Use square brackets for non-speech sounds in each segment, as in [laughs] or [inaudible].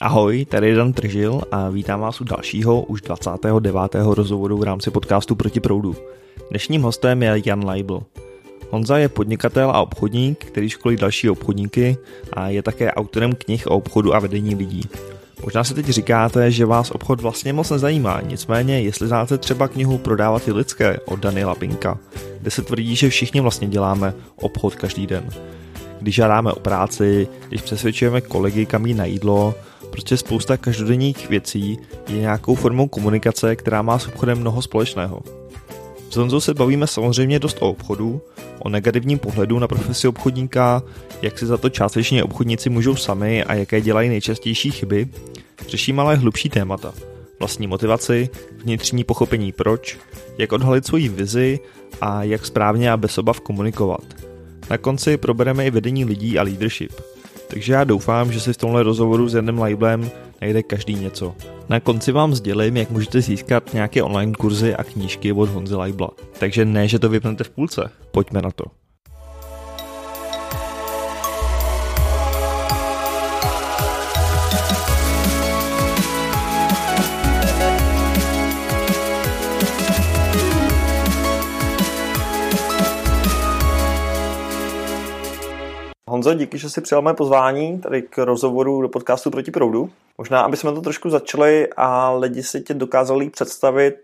Ahoj, tady je Dan Tržil a vítám vás u dalšího, už 29. rozhovoru v rámci podcastu Proti proudu. Dnešním hostem je Jan Leibl. Honza je podnikatel a obchodník, který školí další obchodníky a je také autorem knih o obchodu a vedení lidí. Možná si teď říkáte, že vás obchod vlastně moc nezajímá, nicméně jestli znáte třeba knihu Prodávat i lidské od Daniela Pinka, kde se tvrdí, že všichni vlastně děláme obchod každý den. Když žádáme o práci, když přesvědčujeme kolegy kam jít na jídlo, Prostě spousta každodenních věcí je nějakou formou komunikace, která má s obchodem mnoho společného. S Honzou se bavíme samozřejmě dost o obchodu, o negativním pohledu na profesi obchodníka, jak si za to částečně obchodníci můžou sami a jaké dělají nejčastější chyby. Řešíme ale hlubší témata. Vlastní motivaci, vnitřní pochopení proč, jak odhalit svoji vizi a jak správně a bez obav komunikovat. Na konci probereme i vedení lidí a leadership – takže já doufám, že si v tomhle rozhovoru s Janem Leiblem najde každý něco. Na konci vám sdělím, jak můžete získat nějaké online kurzy a knížky od Honzy Leibla. Takže ne, že to vypnete v půlce. Pojďme na to. Honzo, díky, že jsi přijal mé pozvání tady k rozhovoru do podcastu Proti proudu. Možná, aby jsme to trošku začali a lidi si tě dokázali představit,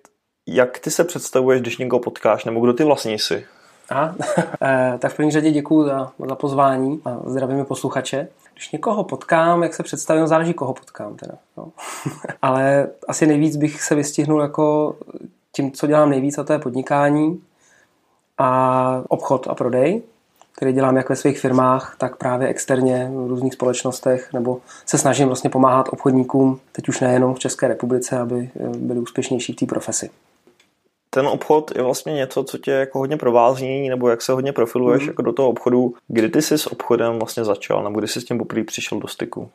jak ty se představuješ, když někoho potkáš, nebo kdo ty vlastně jsi? Aha, [laughs] eh, tak v první řadě děkuji za, za pozvání a zdravím posluchače. Když někoho potkám, jak se představím, záleží, koho potkám teda. No. [laughs] Ale asi nejvíc bych se vystihnul jako tím, co dělám nejvíc, a to je podnikání a obchod a prodej který dělám jak ve svých firmách, tak právě externě v různých společnostech, nebo se snažím vlastně pomáhat obchodníkům, teď už nejenom v České republice, aby eh, byli úspěšnější v té profesi. Ten obchod je vlastně něco, co tě jako hodně provází, nebo jak se hodně profiluješ mm. jako do toho obchodu. Kdy ty jsi s obchodem vlastně začal, nebo kdy jsi s tím poprvé přišel do styku?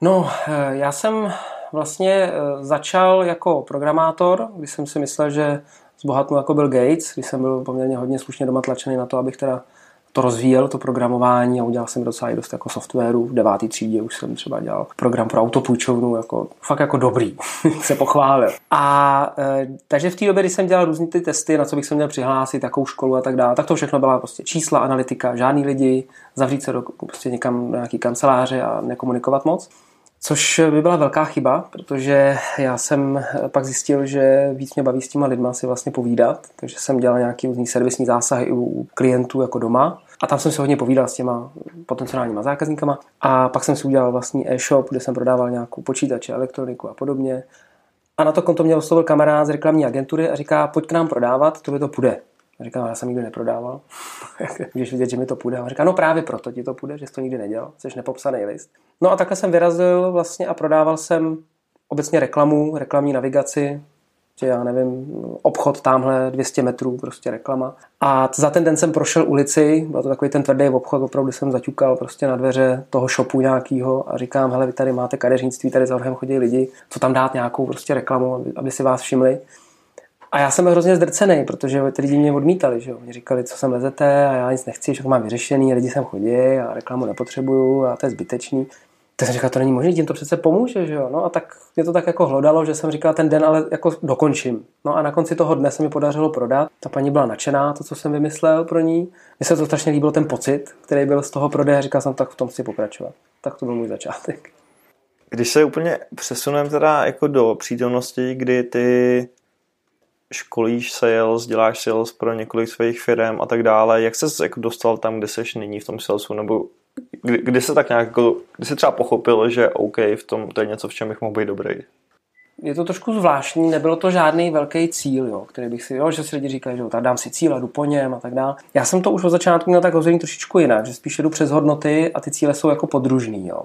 No, eh, já jsem vlastně eh, začal jako programátor, když jsem si myslel, že zbohatnu jako Bill Gates, když jsem byl poměrně hodně slušně doma tlačený na to, abych teda to rozvíjel, to programování a udělal jsem docela i dost jako softwaru. V devátý třídě už jsem třeba dělal program pro autopůjčovnu, jako, fakt jako dobrý, [laughs] se pochválil. A e, takže v té době, kdy jsem dělal různé ty testy, na co bych se měl přihlásit, jakou školu a tak dále, tak to všechno byla prostě čísla, analytika, žádný lidi, zavřít se do, prostě někam do nějaký kanceláře a nekomunikovat moc. Což by byla velká chyba, protože já jsem pak zjistil, že víc mě baví s těma lidma si vlastně povídat, takže jsem dělal nějaký různý servisní zásahy u klientů jako doma a tam jsem se hodně povídal s těma potenciálníma zákazníkama. A pak jsem si udělal vlastní e-shop, kde jsem prodával nějakou počítače, elektroniku a podobně. A na to konto mě oslovil kamarád z reklamní agentury a říká, pojď k nám prodávat, to by to půjde. A říkám, já jsem nikdy neprodával. [laughs] Můžeš vidět, že mi to půjde. A říká, no právě proto ti to půjde, že jsi to nikdy nedělal, jsi nepopsaný list. No a takhle jsem vyrazil vlastně a prodával jsem obecně reklamu, reklamní navigaci, že já nevím, obchod tamhle 200 metrů, prostě reklama. A za ten den jsem prošel ulici, byl to takový ten tvrdý obchod, opravdu jsem zaťukal prostě na dveře toho shopu nějakého a říkám, hele, vy tady máte kadeřnictví, tady za rohem chodí lidi, co tam dát nějakou prostě reklamu, aby, aby si vás všimli. A já jsem byl hrozně zdrcený, protože ty lidi mě odmítali, že jo. Mě říkali, co sem lezete a já nic nechci, to mám vyřešený, lidi sem chodí a reklamu nepotřebuju a to je zbytečný. Tak jsem říkal, to není možné, tím to přece pomůže, že jo. No a tak mě to tak jako hlodalo, že jsem říkal, ten den ale jako dokončím. No a na konci toho dne se mi podařilo prodat. Ta paní byla nadšená, to, co jsem vymyslel pro ní. Mně se to strašně líbil ten pocit, který byl z toho prodeje. Říkal jsem, tak v tom chci pokračovat. Tak to byl můj začátek. Když se úplně přesuneme teda jako do přítomnosti, kdy ty školíš sales, děláš sales pro několik svých firm a tak dále, jak se jako dostal tam, kde seš nyní v tom salesu, nebo kdy, kdy se tak nějak, jako, kdy se třeba pochopil, že OK, v tom to je něco, v čem bych mohl být dobrý? Je to trošku zvláštní, nebylo to žádný velký cíl, jo, který bych si, jo, že si lidi říkají, že jo, tak dám si cíle, jdu po něm a tak dále. Já jsem to už od začátku měl tak rozhodný trošičku jinak, že spíš jdu přes hodnoty a ty cíle jsou jako podružný, jo.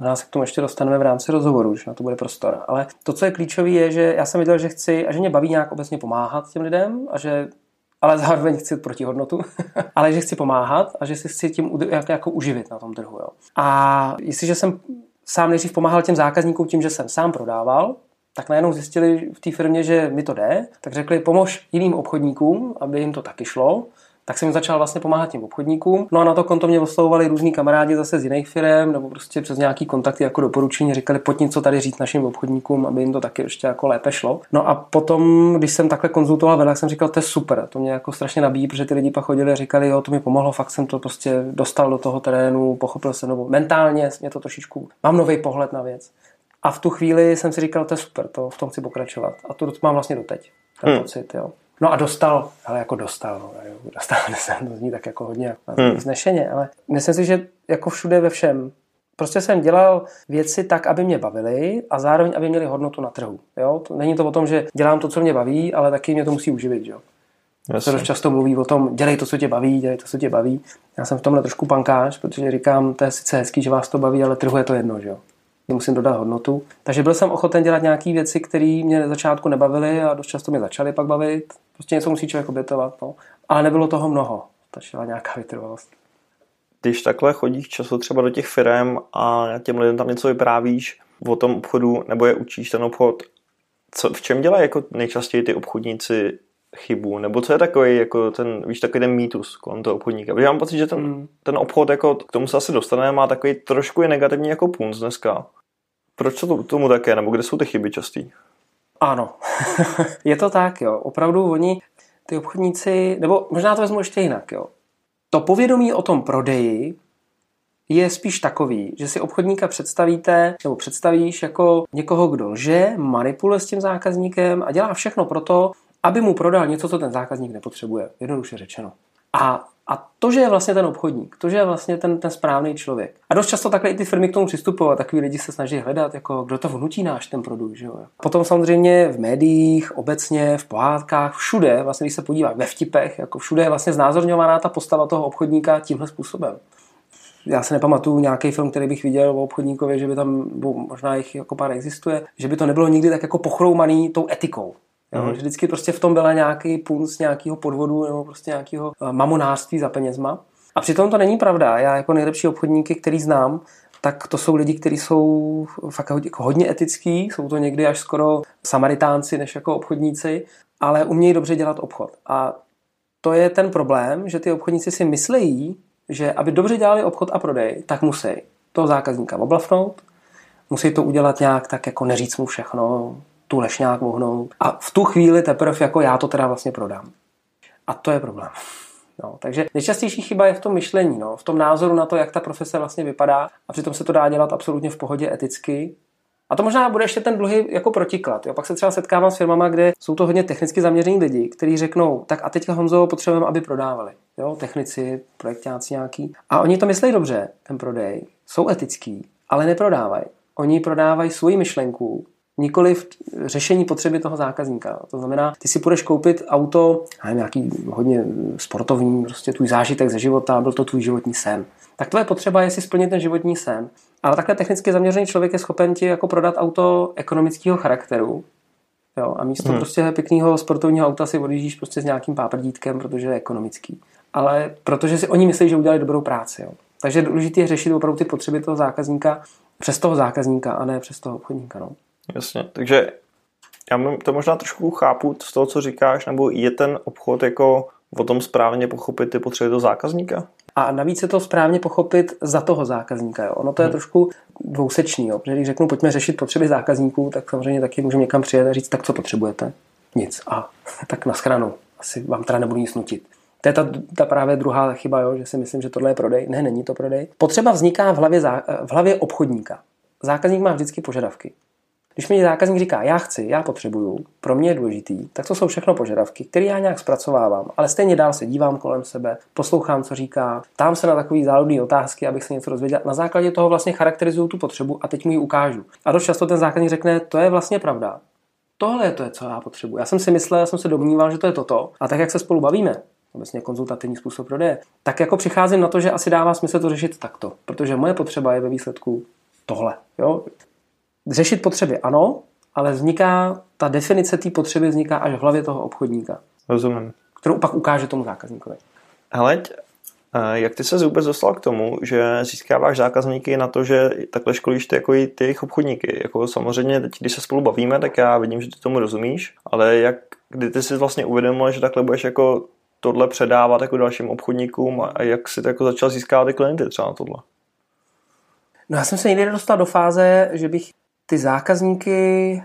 Možná se k tomu ještě dostaneme v rámci rozhovoru, že na to bude prostor. Ale to, co je klíčové, je, že já jsem viděl, že chci a že mě baví nějak obecně pomáhat těm lidem a že ale zároveň chci protihodnotu, [laughs] ale že chci pomáhat a že si chci tím jako, jako uživit na tom trhu. Jo. A jestliže jsem sám nejdřív pomáhal těm zákazníkům tím, že jsem sám prodával, tak najednou zjistili v té firmě, že mi to jde, tak řekli, pomož jiným obchodníkům, aby jim to taky šlo, tak jsem začal vlastně pomáhat těm obchodníkům. No a na to konto mě oslovovali různí kamarádi zase z jiných firm, nebo prostě přes nějaký kontakty jako doporučení říkali, pojď něco tady říct našim obchodníkům, aby jim to taky ještě jako lépe šlo. No a potom, když jsem takhle konzultoval vedle, jsem říkal, to je super, to mě jako strašně nabíjí, protože ty lidi pak chodili a říkali, jo, to mi pomohlo, fakt jsem to prostě dostal do toho terénu, pochopil jsem, nebo mentálně mě to trošičku, mám nový pohled na věc. A v tu chvíli jsem si říkal, to je super, to v tom chci pokračovat. A to mám vlastně doteď, ten hmm. pocit, jo. No a dostal, ale jako dostal, no, dostal [laughs] jsem, to zní tak jako hodně hmm. znešeně, ale myslím si, že jako všude ve všem, Prostě jsem dělal věci tak, aby mě bavily a zároveň, aby měly hodnotu na trhu. Jo? To, není to o tom, že dělám to, co mě baví, ale taky mě to musí uživit. Jo? Se dost často mluví o tom, dělej to, co tě baví, dělej to, co tě baví. Já jsem v tomhle trošku pankáč, protože říkám, to je sice hezký, že vás to baví, ale trhu je to jedno. Že jo? Musím dodat hodnotu. Takže byl jsem ochoten dělat nějaké věci, které mě na začátku nebavily a dost často mě začaly pak bavit. Prostě něco musí člověk obětovat. No. Ale nebylo toho mnoho. Stačila nějaká vytrvalost. Když takhle chodíš často třeba do těch firm a těm lidem tam něco vyprávíš o tom obchodu, nebo je učíš ten obchod, co, v čem dělají jako nejčastěji ty obchodníci chybu, nebo co je takový, jako ten, víš, takový ten mýtus kolem toho obchodníka. Protože mám pocit, že ten, mm. ten obchod, jako k tomu se asi dostane, má takový trošku i negativní jako punc dneska. Proč to tomu také, nebo kde jsou ty chyby častý? Ano, [laughs] je to tak, jo. Opravdu oni, ty obchodníci, nebo možná to vezmu ještě jinak, jo. To povědomí o tom prodeji je spíš takový, že si obchodníka představíte, nebo představíš jako někoho, kdo lže, manipuluje s tím zákazníkem a dělá všechno pro to, aby mu prodal něco, co ten zákazník nepotřebuje. Jednoduše řečeno. A, a to, že je vlastně ten obchodník, to, že je vlastně ten, ten správný člověk. A dost často takhle i ty firmy k tomu přistupují, takový lidi se snaží hledat, jako kdo to vnutí náš ten produkt. Že jo? Potom samozřejmě v médiích, obecně, v pohádkách, všude, vlastně když se podívá ve vtipech, jako všude je vlastně znázorňovaná ta postava toho obchodníka tímhle způsobem já se nepamatuju nějaký film, který bych viděl o obchodníkovi, že by tam, možná jich jako pár existuje, že by to nebylo nikdy tak jako pochroumaný tou etikou. Jo, mm. Že vždycky prostě v tom byla nějaký punc nějakého podvodu nebo prostě nějakého eh, mamonářství za penězma. A přitom to není pravda. Já jako nejlepší obchodníky, který znám, tak to jsou lidi, kteří jsou fakt jako hodně etický, jsou to někdy až skoro samaritánci než jako obchodníci, ale umějí dobře dělat obchod. A to je ten problém, že ty obchodníci si myslejí, že aby dobře dělali obchod a prodej, tak musí toho zákazníka oblafnout, musí to udělat nějak tak jako neříct mu všechno, tu lešňák vohnout a v tu chvíli teprve jako já to teda vlastně prodám. A to je problém. No, takže nejčastější chyba je v tom myšlení, no, v tom názoru na to, jak ta profese vlastně vypadá a přitom se to dá dělat absolutně v pohodě eticky. A to možná bude ještě ten dluhy jako protiklad. Jo. Pak se třeba setkávám s firmama, kde jsou to hodně technicky zaměření lidi, kteří řeknou, tak a teďka Honzo potřebujeme, aby prodávali. Jo, technici, projektáci nějaký. A oni to myslí dobře, ten prodej, jsou etický, ale neprodávají. Oni prodávají svoji myšlenku, nikoli v řešení potřeby toho zákazníka. To znamená, ty si půjdeš koupit auto, nevím, nějaký hodně sportovní, prostě tvůj zážitek ze života, byl to tvůj životní sen. Tak tvoje potřeba je si splnit ten životní sen. Ale takhle technicky zaměřený člověk je schopen ti jako prodat auto ekonomického charakteru. Jo, a místo hmm. prostě pěkného sportovního auta si odjíždíš prostě s nějakým páprdítkem, protože je ekonomický. Ale protože si oni myslí, že udělali dobrou práci. Jo. Takže důležité je řešit opravdu ty potřeby toho zákazníka přes toho zákazníka a ne přes toho obchodníka. No. Jasně, takže já to možná trošku chápu z toho, co říkáš, nebo je ten obchod jako o tom správně pochopit ty potřeby toho zákazníka? A navíc je to správně pochopit za toho zákazníka. Jo. Ono to je hmm. trošku dvousečný. Jo. Protože když řeknu, pojďme řešit potřeby zákazníků, tak samozřejmě taky můžeme někam přijet a říct, tak co potřebujete? Nic. A [laughs] tak na schranu. Asi vám teda nebudu nic nutit. To je ta, ta právě druhá chyba, jo, že si myslím, že tohle je prodej. Ne, není to prodej. Potřeba vzniká v hlavě, zá, v hlavě obchodníka. Zákazník má vždycky požadavky. Když mi zákazník říká, já chci, já potřebuju, pro mě je důležitý, tak to jsou všechno požadavky, které já nějak zpracovávám, ale stejně dál se dívám kolem sebe, poslouchám, co říká, tam se na takové záludné otázky, abych se něco dozvěděl. Na základě toho vlastně charakterizuju tu potřebu a teď mu ji ukážu. A dost často ten zákazník řekne, to je vlastně pravda. Tohle je to, co já potřebuji. Já jsem si myslel, já jsem se domníval, že to je toto. A tak, jak se spolu bavíme, vlastně konzultativní způsob prodeje, tak jako přicházím na to, že asi dává smysl to řešit takto, protože moje potřeba je ve výsledku tohle. Jo? Řešit potřeby ano, ale vzniká, ta definice té potřeby vzniká až v hlavě toho obchodníka. Rozumím. Kterou pak ukáže tomu zákazníkovi. Hele, jak ty se vůbec dostal k tomu, že získáváš zákazníky na to, že takhle školíš ty, jako i ty jejich obchodníky? Jako samozřejmě, teď, když se spolu bavíme, tak já vidím, že ty tomu rozumíš, ale jak, kdy ty si vlastně uvědomil, že takhle budeš jako tohle předávat jako dalším obchodníkům a jak si to jako začal získávat ty klienty třeba na tohle? No já jsem se nikdy nedostal do fáze, že bych ty zákazníky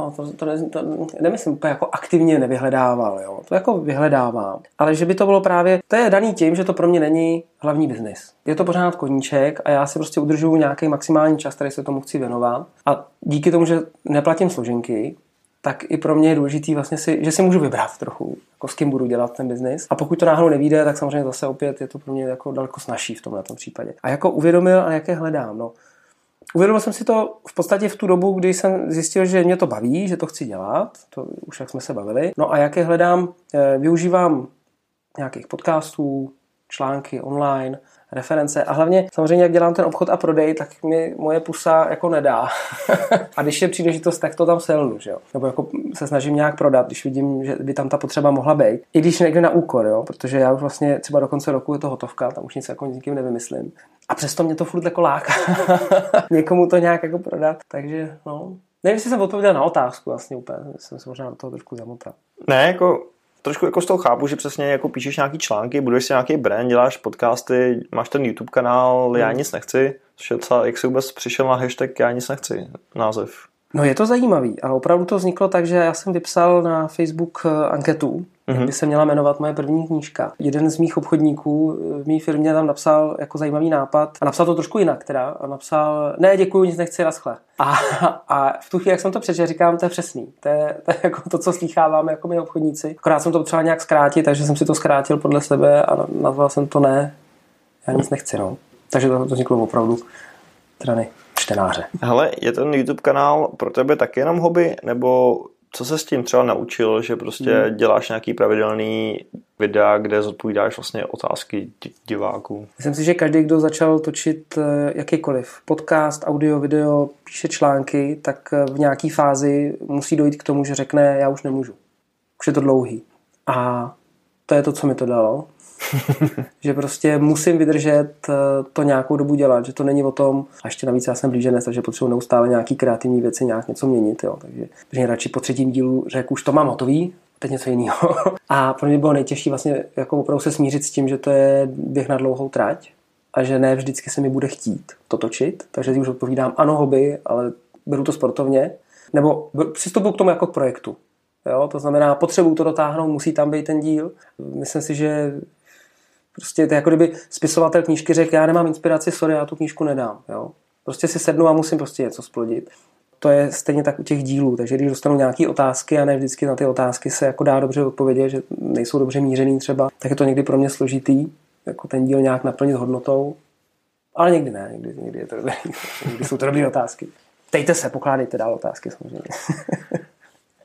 No, to, to, ne, to nemyslím úplně jako aktivně nevyhledával, jo. To jako vyhledávám. Ale že by to bylo právě, to je daný tím, že to pro mě není hlavní biznis. Je to pořád koníček a já si prostě udržuju nějaký maximální čas, který se tomu chci věnovat. A díky tomu, že neplatím složenky, tak i pro mě je důležitý vlastně si, že si můžu vybrat trochu, jako s kým budu dělat ten biznis. A pokud to náhodou nevíde, tak samozřejmě zase opět je to pro mě jako daleko snažší v tomhle případě. A jako uvědomil a jaké hledám, no Uvědomil jsem si to v podstatě v tu dobu, kdy jsem zjistil, že mě to baví, že to chci dělat, to už jak jsme se bavili. No a jaké hledám, eh, využívám nějakých podcastů, články online, reference a hlavně samozřejmě, jak dělám ten obchod a prodej, tak mi moje pusa jako nedá. [laughs] a když je příležitost, tak to tam selnu, že jo? Nebo jako se snažím nějak prodat, když vidím, že by tam ta potřeba mohla být. I když někde na úkor, jo? Protože já už vlastně třeba do konce roku je to hotovka, tam už nic jako nikým nevymyslím. A přesto mě to furt jako láká [laughs] někomu to nějak jako prodat. Takže no, Nevím, jestli jsem odpověděl na otázku vlastně úplně, jsem se možná do toho trošku zamotal. Ne, jako trošku jako z toho chápu, že přesně jako píšeš nějaký články, buduješ si nějaký brand, děláš podcasty, máš ten YouTube kanál, já hmm. nic nechci, což je docela, jak jsi vůbec přišel na hashtag já nic nechci, název. No je to zajímavý, ale opravdu to vzniklo tak, že já jsem vypsal na Facebook eh, anketu, jak mhm. by se měla jmenovat moje první knížka. Jeden z mých obchodníků v mé firmě tam napsal jako zajímavý nápad a napsal to trošku jinak teda a napsal, ne děkuji, nic nechci, naschle. A, a v tu chvíli, jak jsem to přečetl, říkám, to je přesný. To je, to je jako to, co slýcháváme jako my obchodníci. Akorát jsem to potřeboval nějak zkrátit, takže jsem si to zkrátil podle sebe a nazval jsem to ne, já nic nechci. No. Takže to, to vzniklo opravdu strany čtenáře. Hele, je ten YouTube kanál pro tebe taky jenom hobby, nebo co se s tím třeba naučil, že prostě hmm. děláš nějaký pravidelný videa, kde zodpovídáš vlastně otázky diváků? Myslím si, že každý, kdo začal točit eh, jakýkoliv podcast, audio, video, píše články, tak eh, v nějaké fázi musí dojít k tomu, že řekne, já už nemůžu. Už je to dlouhý. A to je to, co mi to dalo. [laughs] že prostě musím vydržet eh, to nějakou dobu dělat, že to není o tom, a ještě navíc já jsem blíženec, takže potřebuji neustále nějaký kreativní věci, nějak něco měnit, jo. takže, takže radši po třetím dílu řekl, už to mám hotový, teď něco jiného. [laughs] a pro mě bylo nejtěžší vlastně jako opravdu se smířit s tím, že to je běh na dlouhou trať a že ne vždycky se mi bude chtít to točit, takže už odpovídám ano hobby, ale beru to sportovně, nebo přistupuji k tomu jako k projektu. Jo? To znamená, potřebuju to dotáhnout, musí tam být ten díl. Myslím si, že Prostě to je jako kdyby spisovatel knížky řekl, já nemám inspiraci, sorry, já tu knížku nedám. Jo? Prostě si sednu a musím prostě něco splodit. To je stejně tak u těch dílů, takže když dostanu nějaké otázky a ne vždycky na ty otázky se jako dá dobře odpovědět, že nejsou dobře mířený třeba, tak je to někdy pro mě složitý, jako ten díl nějak naplnit hodnotou, ale někdy ne, někdy, někdy, je to dobrý, [laughs] někdy jsou to dobré otázky. Tejte se, pokládejte dál otázky samozřejmě. [laughs]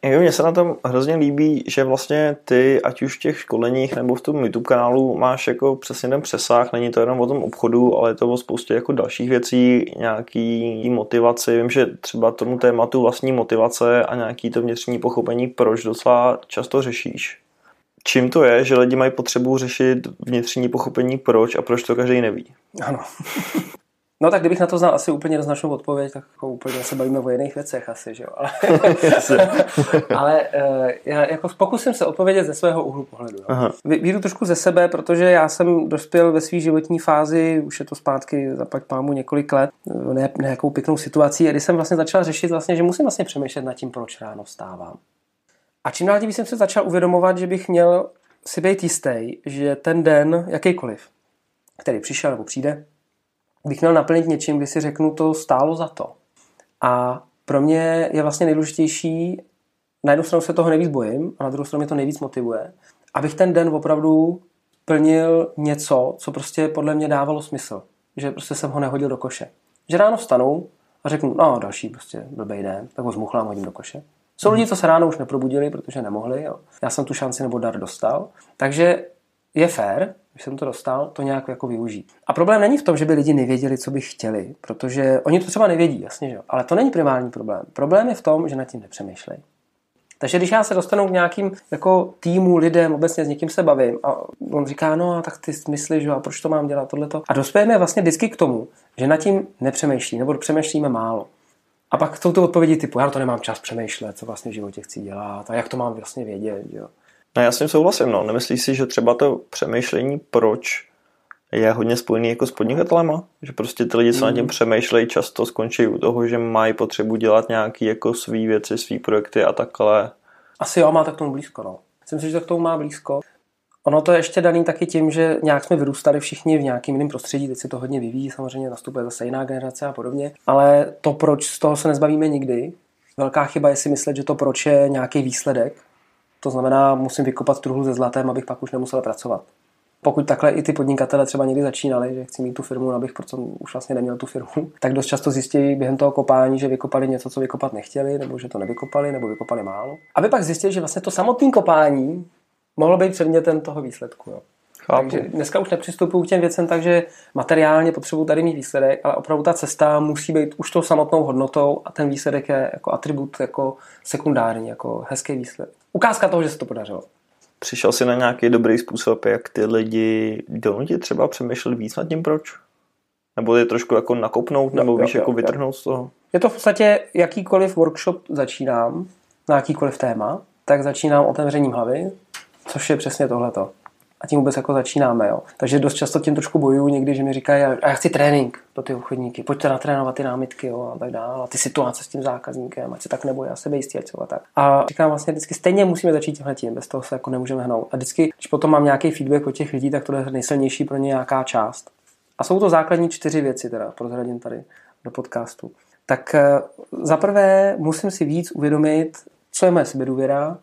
Jo, mně se na tom hrozně líbí, že vlastně ty, ať už v těch školeních nebo v tom YouTube kanálu, máš jako přesně ten přesah, není to jenom o tom obchodu, ale je to o spoustě jako dalších věcí, nějaký motivaci. Vím, že třeba tomu tématu vlastní motivace a nějaký to vnitřní pochopení, proč docela často řešíš. Čím to je, že lidi mají potřebu řešit vnitřní pochopení proč a proč to každý neví? Ano. [laughs] No tak kdybych na to znal asi úplně jednoznačnou odpověď, tak jako úplně se bavíme o jiných věcech asi, že jo. Ale, [laughs] [laughs] ale eh, já jako pokusím se odpovědět ze svého úhlu pohledu. Jo. Výjdu trošku ze sebe, protože já jsem dospěl ve své životní fázi, už je to zpátky zaplať pámu několik let, ne, nějakou pěknou situací, kdy jsem vlastně začal řešit vlastně, že musím vlastně přemýšlet nad tím, proč ráno vstávám. A čím dál tím jsem se začal uvědomovat, že bych měl si být jistý, že ten den, jakýkoliv, který přišel nebo přijde, bych měl naplnit něčím, kdy si řeknu, to stálo za to. A pro mě je vlastně nejdůležitější, na jednu stranu se toho nejvíc bojím a na druhou stranu mě to nejvíc motivuje, abych ten den opravdu plnil něco, co prostě podle mě dávalo smysl. Že prostě jsem ho nehodil do koše. Že ráno vstanu a řeknu, no další prostě blbej den, tak ho zmuchlám, hodím do koše. Jsou lidi, co se ráno už neprobudili, protože nemohli. Jo. Já jsem tu šanci nebo dar dostal. Takže je fér, když jsem to dostal, to nějak jako využít. A problém není v tom, že by lidi nevěděli, co by chtěli, protože oni to třeba nevědí, jasně, že jo. Ale to není primární problém. Problém je v tom, že nad tím nepřemýšlejí. Takže když já se dostanu k nějakým jako týmu, lidem, obecně s někým se bavím a on říká, no a tak ty myslíš, že a proč to mám dělat, tohleto. A dospějeme vlastně vždycky k tomu, že nad tím nepřemýšlí, nebo přemýšlíme málo. A pak jsou to odpovědi typu, já to nemám čas přemýšlet, co vlastně v životě chci dělat a jak to mám vlastně vědět. Jo. No já s tím souhlasím, no. Nemyslíš si, že třeba to přemýšlení, proč je hodně spojený jako s podnikatelema? Že prostě ty lidi, co mm. na tím přemýšlejí, často skončí u toho, že mají potřebu dělat nějaké jako svý věci, svý projekty a takhle. Asi jo, má tak tomu blízko, no. Myslím si, že to k tomu má blízko. Ono to je ještě daný taky tím, že nějak jsme vyrůstali všichni v nějakým jiném prostředí, teď se to hodně vyvíjí, samozřejmě nastupuje zase jiná generace a podobně, ale to, proč z toho se nezbavíme nikdy, velká chyba je si myslet, že to proč je nějaký výsledek, to znamená, musím vykopat truhlu ze zlatem, abych pak už nemusel pracovat. Pokud takhle i ty podnikatele třeba někdy začínali, že chci mít tu firmu, abych proto už vlastně neměl tu firmu, [laughs] tak dost často zjistí během toho kopání, že vykopali něco, co vykopat nechtěli, nebo že to nevykopali, nebo vykopali málo. Aby pak zjistili, že vlastně to samotné kopání mohlo být předmětem toho výsledku. Jo. Chápu. Takže dneska už nepřistupuju k těm věcem tak, že materiálně potřebuji tady mít výsledek, ale opravdu ta cesta musí být už tou samotnou hodnotou a ten výsledek je jako atribut jako sekundární, jako hezký výsledek. Ukázka toho, že se to podařilo. Přišel jsi na nějaký dobrý způsob, jak ty lidi donutit třeba přemýšlet víc nad tím, proč? Nebo je trošku jako nakopnout, nebo jo, víš, jo, jako jo, vytrhnout jo. z toho? Je to v podstatě jakýkoliv workshop začínám, na jakýkoliv téma, tak začínám otevřením hlavy, což je přesně tohleto. A tím vůbec jako začínáme. Jo. Takže dost často tím trošku bojuju někdy, že mi říkají, a já chci trénink pro ty obchodníky, pojďte natrénovat ty námitky jo, a tak dále, a ty situace s tím zákazníkem, ať se tak nebo já se jistý, ať a tak. A říkám vlastně vždycky stejně musíme začít tímhle tím, bez toho se jako nemůžeme hnout. A vždycky, když potom mám nějaký feedback od těch lidí, tak to je nejsilnější pro ně nějaká část. A jsou to základní čtyři věci, teda prozradím tady do podcastu. Tak eh, za prvé musím si víc uvědomit, co je moje sebedůvěra,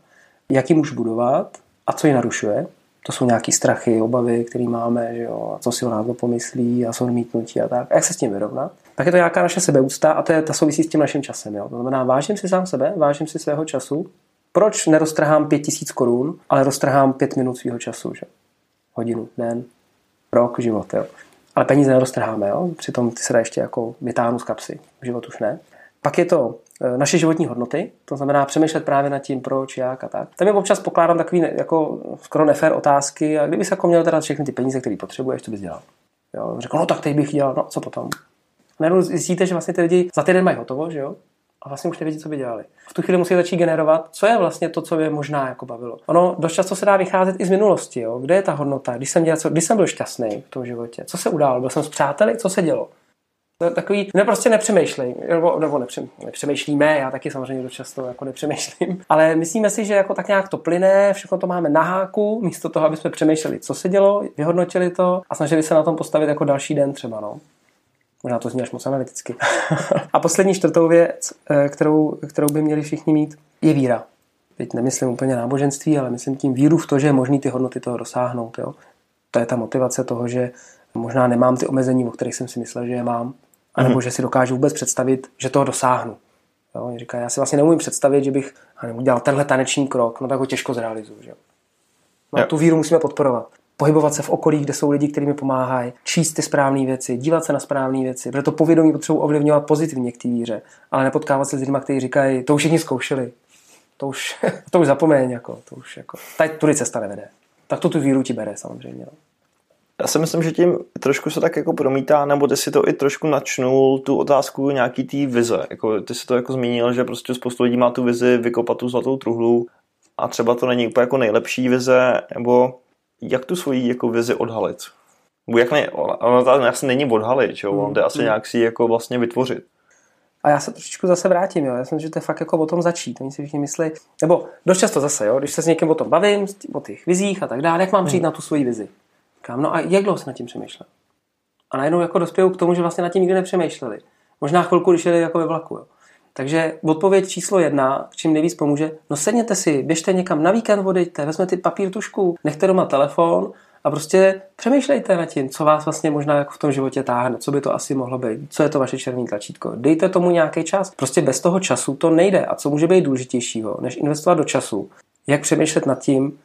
jak ji můžu budovat, a co ji narušuje. To jsou nějaké strachy, obavy, které máme, že jo, a co si o nás pomyslí a jsou odmítnutí a tak. A jak se s tím vyrovnat? Tak je to nějaká naše sebeúcta a to je ta souvisí s tím naším časem. Jo. To znamená, vážím si sám sebe, vážím si svého času. Proč neroztrhám pět tisíc korun, ale roztrhám pět minut svého času, že? Hodinu, den, rok, život, jo. Ale peníze neroztrháme, jo. Přitom ty se dá ještě jako vytáhnu z kapsy. Život už ne. Pak je to naše životní hodnoty, to znamená přemýšlet právě nad tím, proč, jak a tak. Tam je občas pokládám takový jako skoro nefér otázky a kdyby se jako měl teda všechny ty peníze, které potřebuješ, co bys dělal? Jo, řekl, no tak teď bych dělal, no co potom? Najednou zjistíte, že vlastně ty lidi za týden mají hotovo, že jo? A vlastně už nevědí, co by dělali. V tu chvíli musí začít generovat, co je vlastně to, co je možná jako bavilo. Ono dost často se dá vycházet i z minulosti, jo? kde je ta hodnota, když jsem, dělal, co, když jsem byl šťastný v tom životě, co se událo, byl jsem s přáteli, co se dělo. Takový, ne prostě nepřemýšlej, nebo, nebo nepře, nepřemýšlíme, já taky samozřejmě dost často jako nepřemýšlím, [laughs] ale myslíme si, že jako tak nějak to plyne, všechno to máme na háku, místo toho, aby jsme přemýšleli, co se dělo, vyhodnotili to a snažili se na tom postavit jako další den třeba, no. Možná to zní až moc analyticky. [laughs] a poslední čtvrtou věc, eh, kterou, kterou by měli všichni mít, je víra. Teď nemyslím úplně náboženství, ale myslím tím víru v to, že je možný ty hodnoty toho dosáhnout. Jo? To je ta motivace toho, že možná nemám ty omezení, o kterých jsem si myslel, že je mám, anebo mm-hmm. že si dokážu vůbec představit, že toho dosáhnu. Jo, oni říkají, já si vlastně neumím představit, že bych udělal tenhle taneční krok, no tak ho těžko zrealizuju. Že? No, tu víru musíme podporovat. Pohybovat se v okolí, kde jsou lidi, kteří mi pomáhají, číst ty správné věci, dívat se na správné věci, protože to povědomí potřebuji ovlivňovat pozitivně k té víře, ale nepotkávat se s lidmi, kteří říkají, to už všichni zkoušeli, to už, [laughs] to už zapomeň, jako, to už jako, tady tudy cesta nevede. Tak to tu víru ti bere samozřejmě. No. Já si myslím, že tím trošku se tak jako promítá, nebo ty si to i trošku načnul, tu otázku nějaký té vize. Jako, ty si to jako zmínil, že prostě spoustu lidí má tu vizi vykopat tu zlatou truhlu a třeba to není úplně jako nejlepší vize, nebo jak tu svoji jako vizi odhalit? Jak ne, ono to asi není odhalit, jo? on to asi hmm. nějak si jako vlastně vytvořit. A já se trošičku zase vrátím, jo. Já si myslím, že to je fakt jako o tom začít. Oni si všichni myslí, nebo dost často zase, jo, když se s někým o tom bavím, o těch vizích a tak dále, jak mám přijít hmm. na tu svoji vizi. Říkám, no a jak dlouho se nad tím přemýšlel? A najednou jako dospěju k tomu, že vlastně nad tím nikdy nepřemýšleli. Možná chvilku, když jeli jako ve vlaku. Jo. Takže odpověď číslo jedna, čím nejvíc pomůže, no sedněte si, běžte někam na víkend, odejďte, vezmete papír, tušku, nechte doma telefon a prostě přemýšlejte nad tím, co vás vlastně možná jako v tom životě táhne, co by to asi mohlo být, co je to vaše červené tlačítko. Dejte tomu nějaký čas. Prostě bez toho času to nejde. A co může být důležitějšího, než investovat do času? Jak přemýšlet nad tím,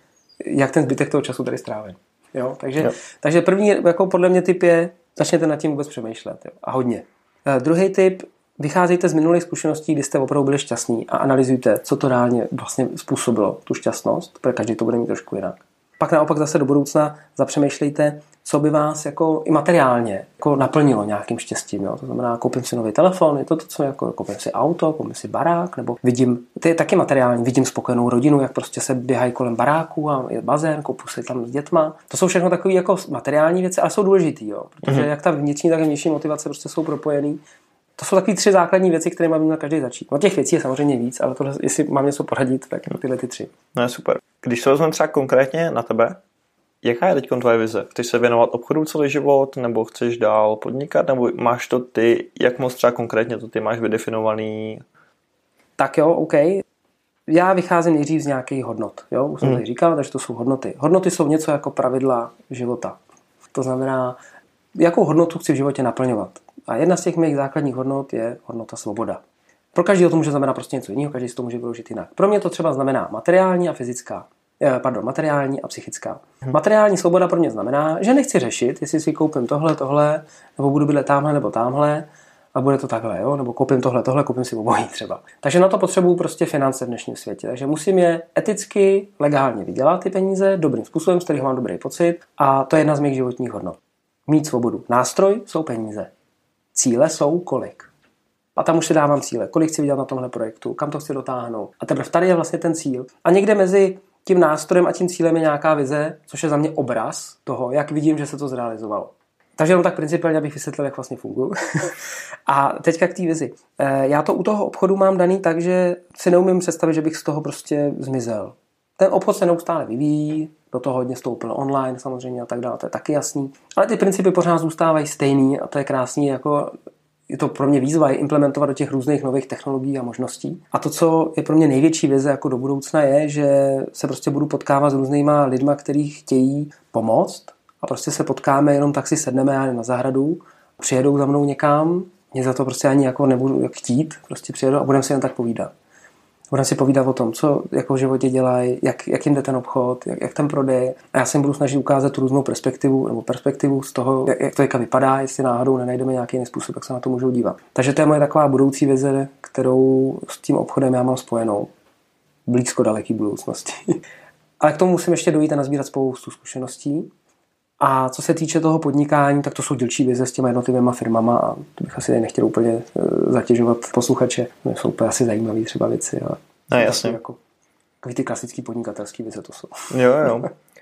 jak ten zbytek toho času tady strávit. Jo? Takže, jo. takže první, jako podle mě typ je, začněte nad tím vůbec přemýšlet. Jo? A hodně. Uh, druhý typ, vycházejte z minulých zkušeností, kdy jste opravdu byli šťastní a analyzujte, co to reálně vlastně způsobilo, tu šťastnost, protože každý to bude mít trošku jinak. Pak naopak zase do budoucna zapřemýšlejte, co by vás jako i materiálně jako naplnilo nějakým štěstím. Jo? To znamená, koupím si nový telefon, je to to, co jako koupím si auto, koupím si barák, nebo vidím, to je taky materiální, vidím spokojenou rodinu, jak prostě se běhají kolem baráku a je bazén, koupu si tam s dětma. To jsou všechno takové jako materiální věci, ale jsou důležitý, jo? protože mm-hmm. jak ta vnitřní, tak i vnější motivace prostě jsou propojený. To jsou takové tři základní věci, které má měl každý začít. No těch věcí je samozřejmě víc, ale tohle, jestli mám něco poradit, tak tyhle ty tři. No je super. Když se vezmeme třeba konkrétně na tebe, Jaká je teď tvoje vize? Chceš se věnovat obchodu celý život, nebo chceš dál podnikat, nebo máš to ty, jak moc třeba konkrétně to ty máš vydefinovaný? Tak jo, OK. Já vycházím nejdřív z nějakých hodnot. Jo? Už jsem hmm. tady říkal, takže to jsou hodnoty. Hodnoty jsou něco jako pravidla života. To znamená, jakou hodnotu chci v životě naplňovat. A jedna z těch mých základních hodnot je hodnota svoboda. Pro každého to může znamenat prostě něco jiného, každý si to může vyložit jinak. Pro mě to třeba znamená materiální a fyzická. Eh, pardon, materiální a psychická. Hmm. Materiální svoboda pro mě znamená, že nechci řešit, jestli si koupím tohle, tohle, nebo budu bydlet tamhle nebo tamhle, a bude to takhle, jo? nebo koupím tohle, tohle, koupím si obojí třeba. Takže na to potřebuju prostě finance v dnešním světě. Takže musím je eticky, legálně vydělat ty peníze, dobrým způsobem, z kterého mám dobrý pocit a to je jedna z mých životních hodnot. Mít svobodu. Nástroj jsou peníze. Cíle jsou kolik. A tam už si dávám cíle, kolik chci vydělat na tomhle projektu, kam to chci dotáhnout. A teprve tady je vlastně ten cíl. A někde mezi tím nástrojem a tím cílem je nějaká vize, což je za mě obraz toho, jak vidím, že se to zrealizovalo. Takže jenom tak principiálně abych vysvětlil, jak vlastně funguji. [laughs] a teďka k té vizi. Eh, já to u toho obchodu mám daný tak, že si neumím představit, že bych z toho prostě zmizel. Ten obchod se neustále vyvíjí, do toho hodně stoupil online samozřejmě a tak dále, to je taky jasný. Ale ty principy pořád zůstávají stejný a to je krásný jako je to pro mě výzva je implementovat do těch různých nových technologií a možností. A to, co je pro mě největší vize jako do budoucna, je, že se prostě budu potkávat s různýma lidma, kteří chtějí pomoct a prostě se potkáme, jenom tak si sedneme na zahradu, přijedou za mnou někam, mě za to prostě ani jako nebudu chtít, prostě přijedou a budeme si jen tak povídat. Budeme si povídat o tom, co jako v životě dělají, jak, jak jim jde ten obchod, jak, jak ten prodej. A já se jim budu snažit ukázat tu různou perspektivu nebo perspektivu z toho, jak, jak to jaka vypadá, jestli náhodou nenajdeme nějaký jiný způsob, jak se na to můžou dívat. Takže to je moje taková budoucí vize, kterou s tím obchodem já mám spojenou. Blízko daleký budoucnosti. [laughs] Ale k tomu musím ještě dojít a nazbírat spoustu zkušeností. A co se týče toho podnikání, tak to jsou dílčí vize s těma jednotlivými firmama a to bych asi nechtěl úplně eh, zatěžovat posluchače. To jsou úplně asi zajímavé třeba věci. Ale no, jasně. Jako, ty klasické podnikatelské vize to jsou. [laughs] Jo, jo.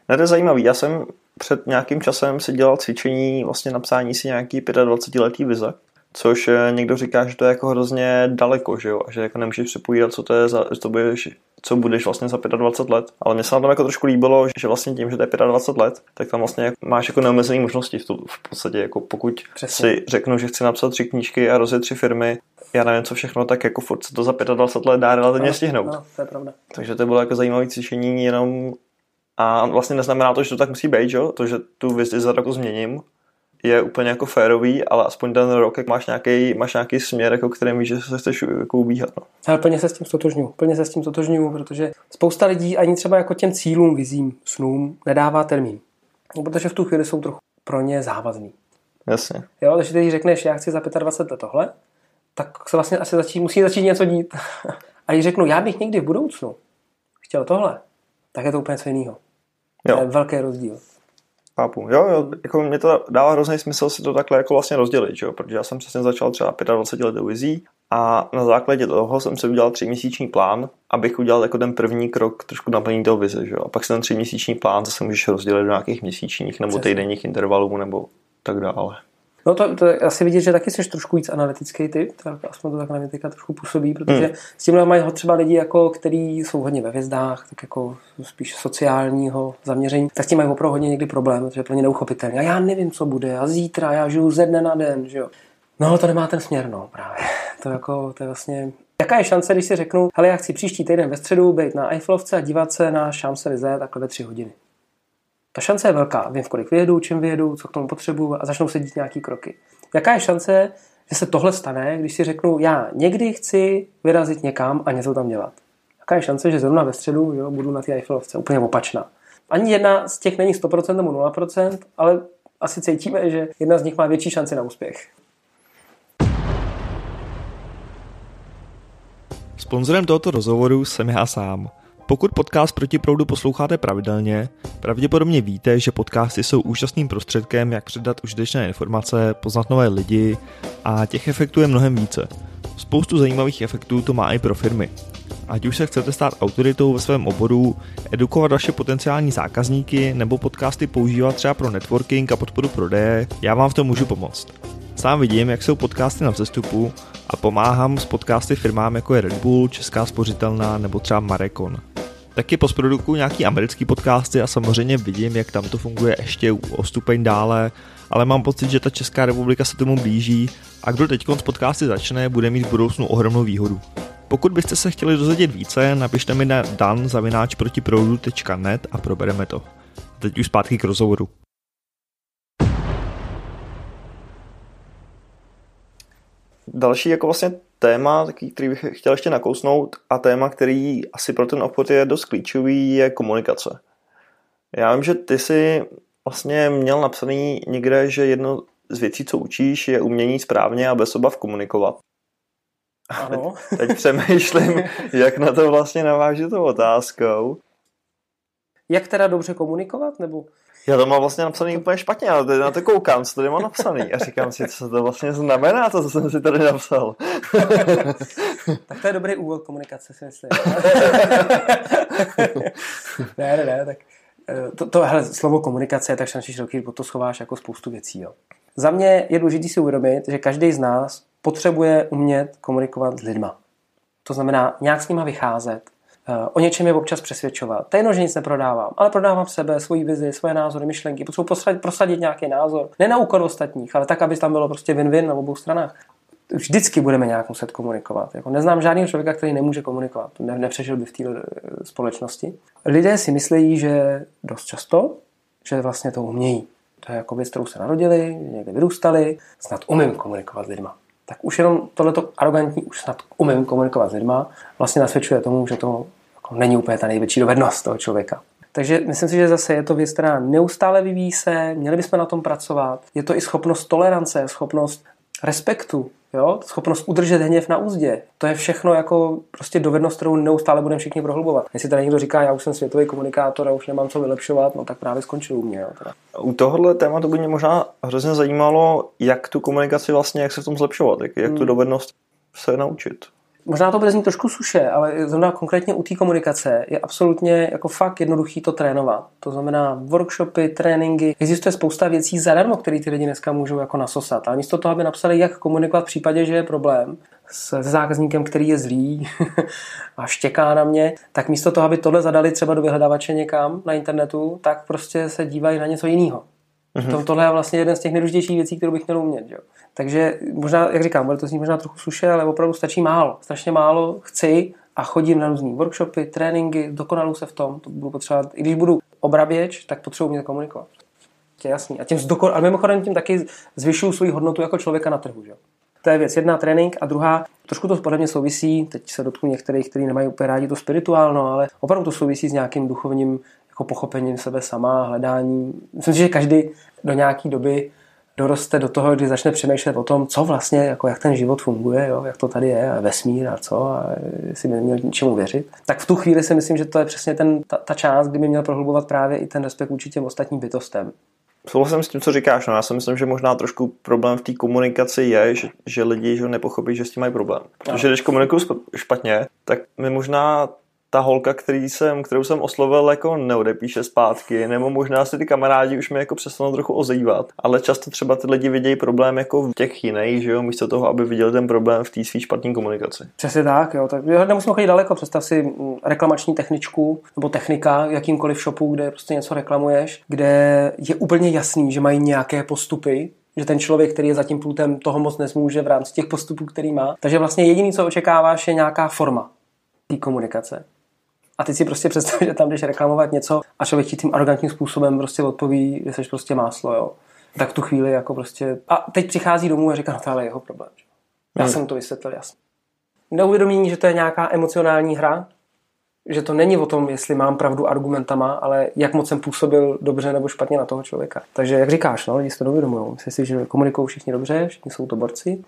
No, to je zajímavý. Já jsem před nějakým časem si dělal cvičení, vlastně napsání si nějaký 25 letý vize Což eh, někdo říká, že to je jako hrozně daleko, že jo, a že jako nemůžeš přepovídat, co to je za, to budeš, co budeš vlastně za 25 let. Ale mně se na tom jako trošku líbilo, že vlastně tím, že to je 25 let, tak tam vlastně máš jako neomezené možnosti v, tu, v podstatě, jako pokud Přesně. si řeknu, že chci napsat tři knížky a rozjet tři firmy, já nevím, co všechno, tak jako furt se to za 25 let dá relativně no, stihnout. No, to je pravda. Takže to bylo jako zajímavé cvičení jenom a vlastně neznamená to, že to tak musí být, že? to, že tu vizi za rok změním, je úplně jako férový, ale aspoň ten rok, jak máš nějaký, máš nějaký směr, jako kterým víš, že se chceš jako ubíhat. No. Ale plně se s tím stotožňuji, plně se s tím stotožňuji, protože spousta lidí ani třeba jako těm cílům, vizím, snům nedává termín. No, protože v tu chvíli jsou trochu pro ně závazný. Jasně. Jo, takže když řekneš, já chci za 25 let tohle, tak se vlastně asi začít, musí začít něco dít. [laughs] A když řeknu, já bych někdy v budoucnu chtěl tohle, tak je to úplně co jiného. To je velký rozdíl. Chápu. Jo, jo, jako mě to dává hrozný smysl si to takhle jako vlastně rozdělit, jo? protože já jsem přesně začal třeba 25 let vizí a na základě toho jsem si udělal tříměsíční plán, abych udělal jako ten první krok trošku naplnění toho vize. Že? A pak si ten tříměsíční plán zase můžeš rozdělit do nějakých měsíčních nebo týdenních intervalů nebo tak dále. No to, to asi vidět, že taky jsi trošku víc analytický typ, tak aspoň to tak na mě teďka trošku působí, protože hmm. s tímhle mají třeba lidi, jako, kteří jsou hodně ve hvězdách, tak jako spíš sociálního zaměření, tak s tím mají opravdu hodně někdy problém, protože je pro ně neuchopitelný. A já nevím, co bude, a zítra, já žiju ze dne na den, že jo. No, to nemá ten směr, no, právě. [laughs] To, jako, to je vlastně... Jaká je šance, když si řeknu, ale já chci příští týden ve středu být na Eiffelovce a dívat se na Champs Élysées takhle ve tři hodiny. Ta šance je velká. Vím, v kolik vyjedu, čím vyjedu, co k tomu potřebuju a začnou se dít nějaký kroky. Jaká je šance, že se tohle stane, když si řeknu, já někdy chci vyrazit někam a něco tam dělat. Jaká je šance, že zrovna ve středu jo, budu na té Eiffelovce, úplně opačná. Ani jedna z těch není 100% nebo 0%, ale asi cítíme, že jedna z nich má větší šanci na úspěch. Sponzorem tohoto rozhovoru jsem já sám – Pokud podcast Proti proudu posloucháte pravidelně, pravděpodobně víte, že podcasty jsou úžasným prostředkem, jak předat užitečné informace, poznat nové lidi a těch efektů je mnohem více. Spoustu zajímavých efektů to má i pro firmy. Ať už se chcete stát autoritou ve svém oboru, edukovat vaše potenciální zákazníky nebo podcasty používat třeba pro networking a podporu prodeje, já vám v tom můžu pomoct. Sám vidím, jak jsou podcasty na vzestupu a pomáhám s podcasty firmám jako je Red Bull, Česká spořitelná nebo třeba Marekon. Taky postprodukuju nějaký americký podcasty a samozřejmě vidím, jak tam to funguje ještě o stupeň dále, ale mám pocit, že ta Česká republika se tomu blíží a kdo teď z podcasty začne, bude mít v budoucnu ohromnou výhodu. Pokud byste se chtěli dozvědět více, napište mi na dan.protiproudu.net a probereme to. Teď už zpátky k rozhovoru. Další jako vlastně téma, který bych chtěl ještě nakousnout a téma, který asi pro ten obchod je dost klíčový, je komunikace. Já vím, že ty jsi vlastně měl napsaný někde, že jedno z věcí, co učíš, je umění správně a bez obav komunikovat. Ano. Teď, [laughs] teď přemýšlím, jak na to vlastně navážu tou otázkou. Jak teda dobře komunikovat? Nebo já to mám vlastně napsaný úplně špatně, ale teď na to koukám, co tady mám napsaný a říkám si, co to vlastně znamená, to, co jsem si tady napsal. [laughs] tak to je dobrý úvod komunikace, si myslím. [laughs] ne, ne, ne, tak eh, to, to hele, slovo komunikace je tak strašně široký, pod to schováš jako spoustu věcí. Jo. Za mě je důležité si uvědomit, že každý z nás potřebuje umět komunikovat s lidma. To znamená nějak s nima vycházet, o něčem je občas přesvědčovat. To je jedno, že nic neprodávám, ale prodávám sebe, svoji vizi, svoje názory, myšlenky. Potřebuji prosadit, prosadit nějaký názor. Ne na úkor ostatních, ale tak, aby tam bylo prostě win-win na obou stranách. Vždycky budeme nějak muset komunikovat. Jako neznám žádného člověka, který nemůže komunikovat. Ne, nepřežil by v té eh, společnosti. Lidé si myslí, že dost často, že vlastně to umějí. To je jako věc, kterou se narodili, někde vyrůstali, snad umím komunikovat s lidma tak už jenom tohleto arrogantní, už snad umím komunikovat s lidma, vlastně nasvědčuje tomu, že to jako není úplně ta největší dovednost toho člověka. Takže myslím si, že zase je to věc, která neustále vyvíjí se, měli bychom na tom pracovat. Je to i schopnost tolerance, schopnost respektu, jo? schopnost udržet hněv na úzdě. To je všechno jako prostě dovednost, kterou neustále budeme všichni prohlubovat. Jestli tady někdo říká, já už jsem světový komunikátor a už nemám co vylepšovat, no tak právě skončil u mě. Jo, teda. U tohohle tématu by mě možná hrozně zajímalo, jak tu komunikaci vlastně, jak se v tom zlepšovat, jak, jak tu hmm. dovednost se naučit. Možná to bude znít trošku suše, ale zrovna konkrétně u té komunikace je absolutně jako fakt jednoduchý to trénovat. To znamená workshopy, tréninky, existuje spousta věcí zadarmo, které ty lidi dneska můžou jako nasosat. Ale místo toho, aby napsali, jak komunikovat v případě, že je problém s zákazníkem, který je zlý [laughs] a štěká na mě, tak místo toho, aby tohle zadali třeba do vyhledávače někam na internetu, tak prostě se dívají na něco jiného. Mm-hmm. Tohle je vlastně jeden z těch nejdůležitějších věcí, kterou bych měl umět. Jo. Takže možná, jak říkám, bude to znít možná trochu suše, ale opravdu stačí málo. Strašně málo chci a chodím na různé workshopy, tréninky, dokonalu se v tom. To budu potřebovat. I když budu obraběč, tak potřebuji mě komunikovat. To je jasný. A tím zdokon, ale mimochodem tím taky zvyšuju svou hodnotu jako člověka na trhu. Že? To je věc. Jedna trénink a druhá, trošku to podle mě souvisí, teď se dotknu některých, kteří nemají úplně rádi to spirituálno, ale opravdu to souvisí s nějakým duchovním jako pochopením sebe sama, hledání. Myslím si, že každý do nějaké doby doroste do toho, kdy začne přemýšlet o tom, co vlastně, jako jak ten život funguje, jo, jak to tady je, a vesmír a co, a jestli by neměl ničemu věřit, tak v tu chvíli si myslím, že to je přesně ten, ta, ta část, kdy by měl prohlubovat právě i ten respekt vůči těm ostatním bytostem. Souhlasím s tím, co říkáš. No, já si myslím, že možná trošku problém v té komunikaci je, že, že lidi že nepochopí, že s tím mají problém. Protože když komunikuju špatně, tak mi možná ta holka, který jsem, kterou jsem oslovil, jako neodepíše zpátky, nebo možná si ty kamarádi už mi jako přestanou trochu ozývat. Ale často třeba ty lidi vidějí problém jako v těch jiných, že jo, místo toho, aby viděli ten problém v té své špatné komunikaci. Přesně tak, jo. Tak nemusíme chodit daleko. Představ si mm, reklamační techničku nebo technika jakýmkoliv shopu, kde prostě něco reklamuješ, kde je úplně jasný, že mají nějaké postupy, že ten člověk, který je za tím pultem, toho moc nezmůže v rámci těch postupů, který má. Takže vlastně jediný, co očekáváš, je nějaká forma té komunikace. A teď si prostě představ, že tam jdeš reklamovat něco a člověk ti tím arrogantním způsobem prostě odpoví, že jsi prostě máslo, jo. Tak tu chvíli jako prostě... A teď přichází domů a říká, no to je jeho problém. Já hmm. jsem to vysvětlil jasně. Neuvědomění, že to je nějaká emocionální hra, že to není o tom, jestli mám pravdu argumentama, ale jak moc jsem působil dobře nebo špatně na toho člověka. Takže jak říkáš, no, lidi si to neuvědomují. Myslím si, že komunikují všichni dobře, všichni jsou to borci,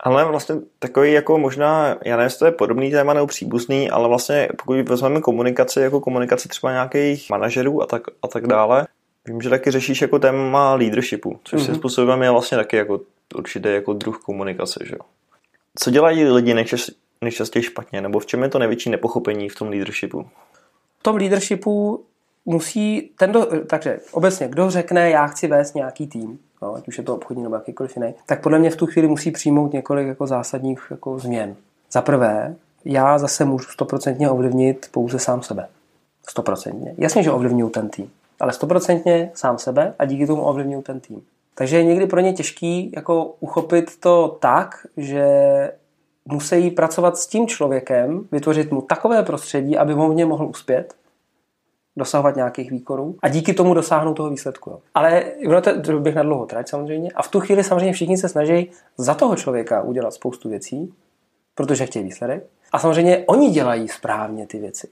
Ale vlastně takový jako možná, já nevím, jestli to je podobný téma nebo příbuzný, ale vlastně pokud vezmeme komunikaci jako komunikaci třeba nějakých manažerů a tak, a tak dále, vím, že taky řešíš jako téma leadershipu, což mm-hmm. si způsobem je vlastně taky jako určitý jako druh komunikace, že jo. Co dělají lidi nejčas, nejčastěji špatně, nebo v čem je to největší nepochopení v tom leadershipu? V tom leadershipu musí, ten do, takže obecně, kdo řekne, já chci vést nějaký tým, no, ať už je to obchodní nebo jakýkoliv jiný, tak podle mě v tu chvíli musí přijmout několik jako zásadních jako změn. Za prvé, já zase můžu stoprocentně ovlivnit pouze sám sebe. Stoprocentně. Jasně, že ovlivňuji ten tým, ale stoprocentně sám sebe a díky tomu ovlivňuji ten tým. Takže je někdy pro ně těžký jako uchopit to tak, že musí pracovat s tím člověkem, vytvořit mu takové prostředí, aby on v něm mohl uspět, dosahovat nějakých výkonů a díky tomu dosáhnout toho výsledku. Jo. Ale ono to bych na dlouho trať samozřejmě a v tu chvíli samozřejmě všichni se snaží za toho člověka udělat spoustu věcí, protože chtějí výsledek. A samozřejmě oni dělají správně ty věci.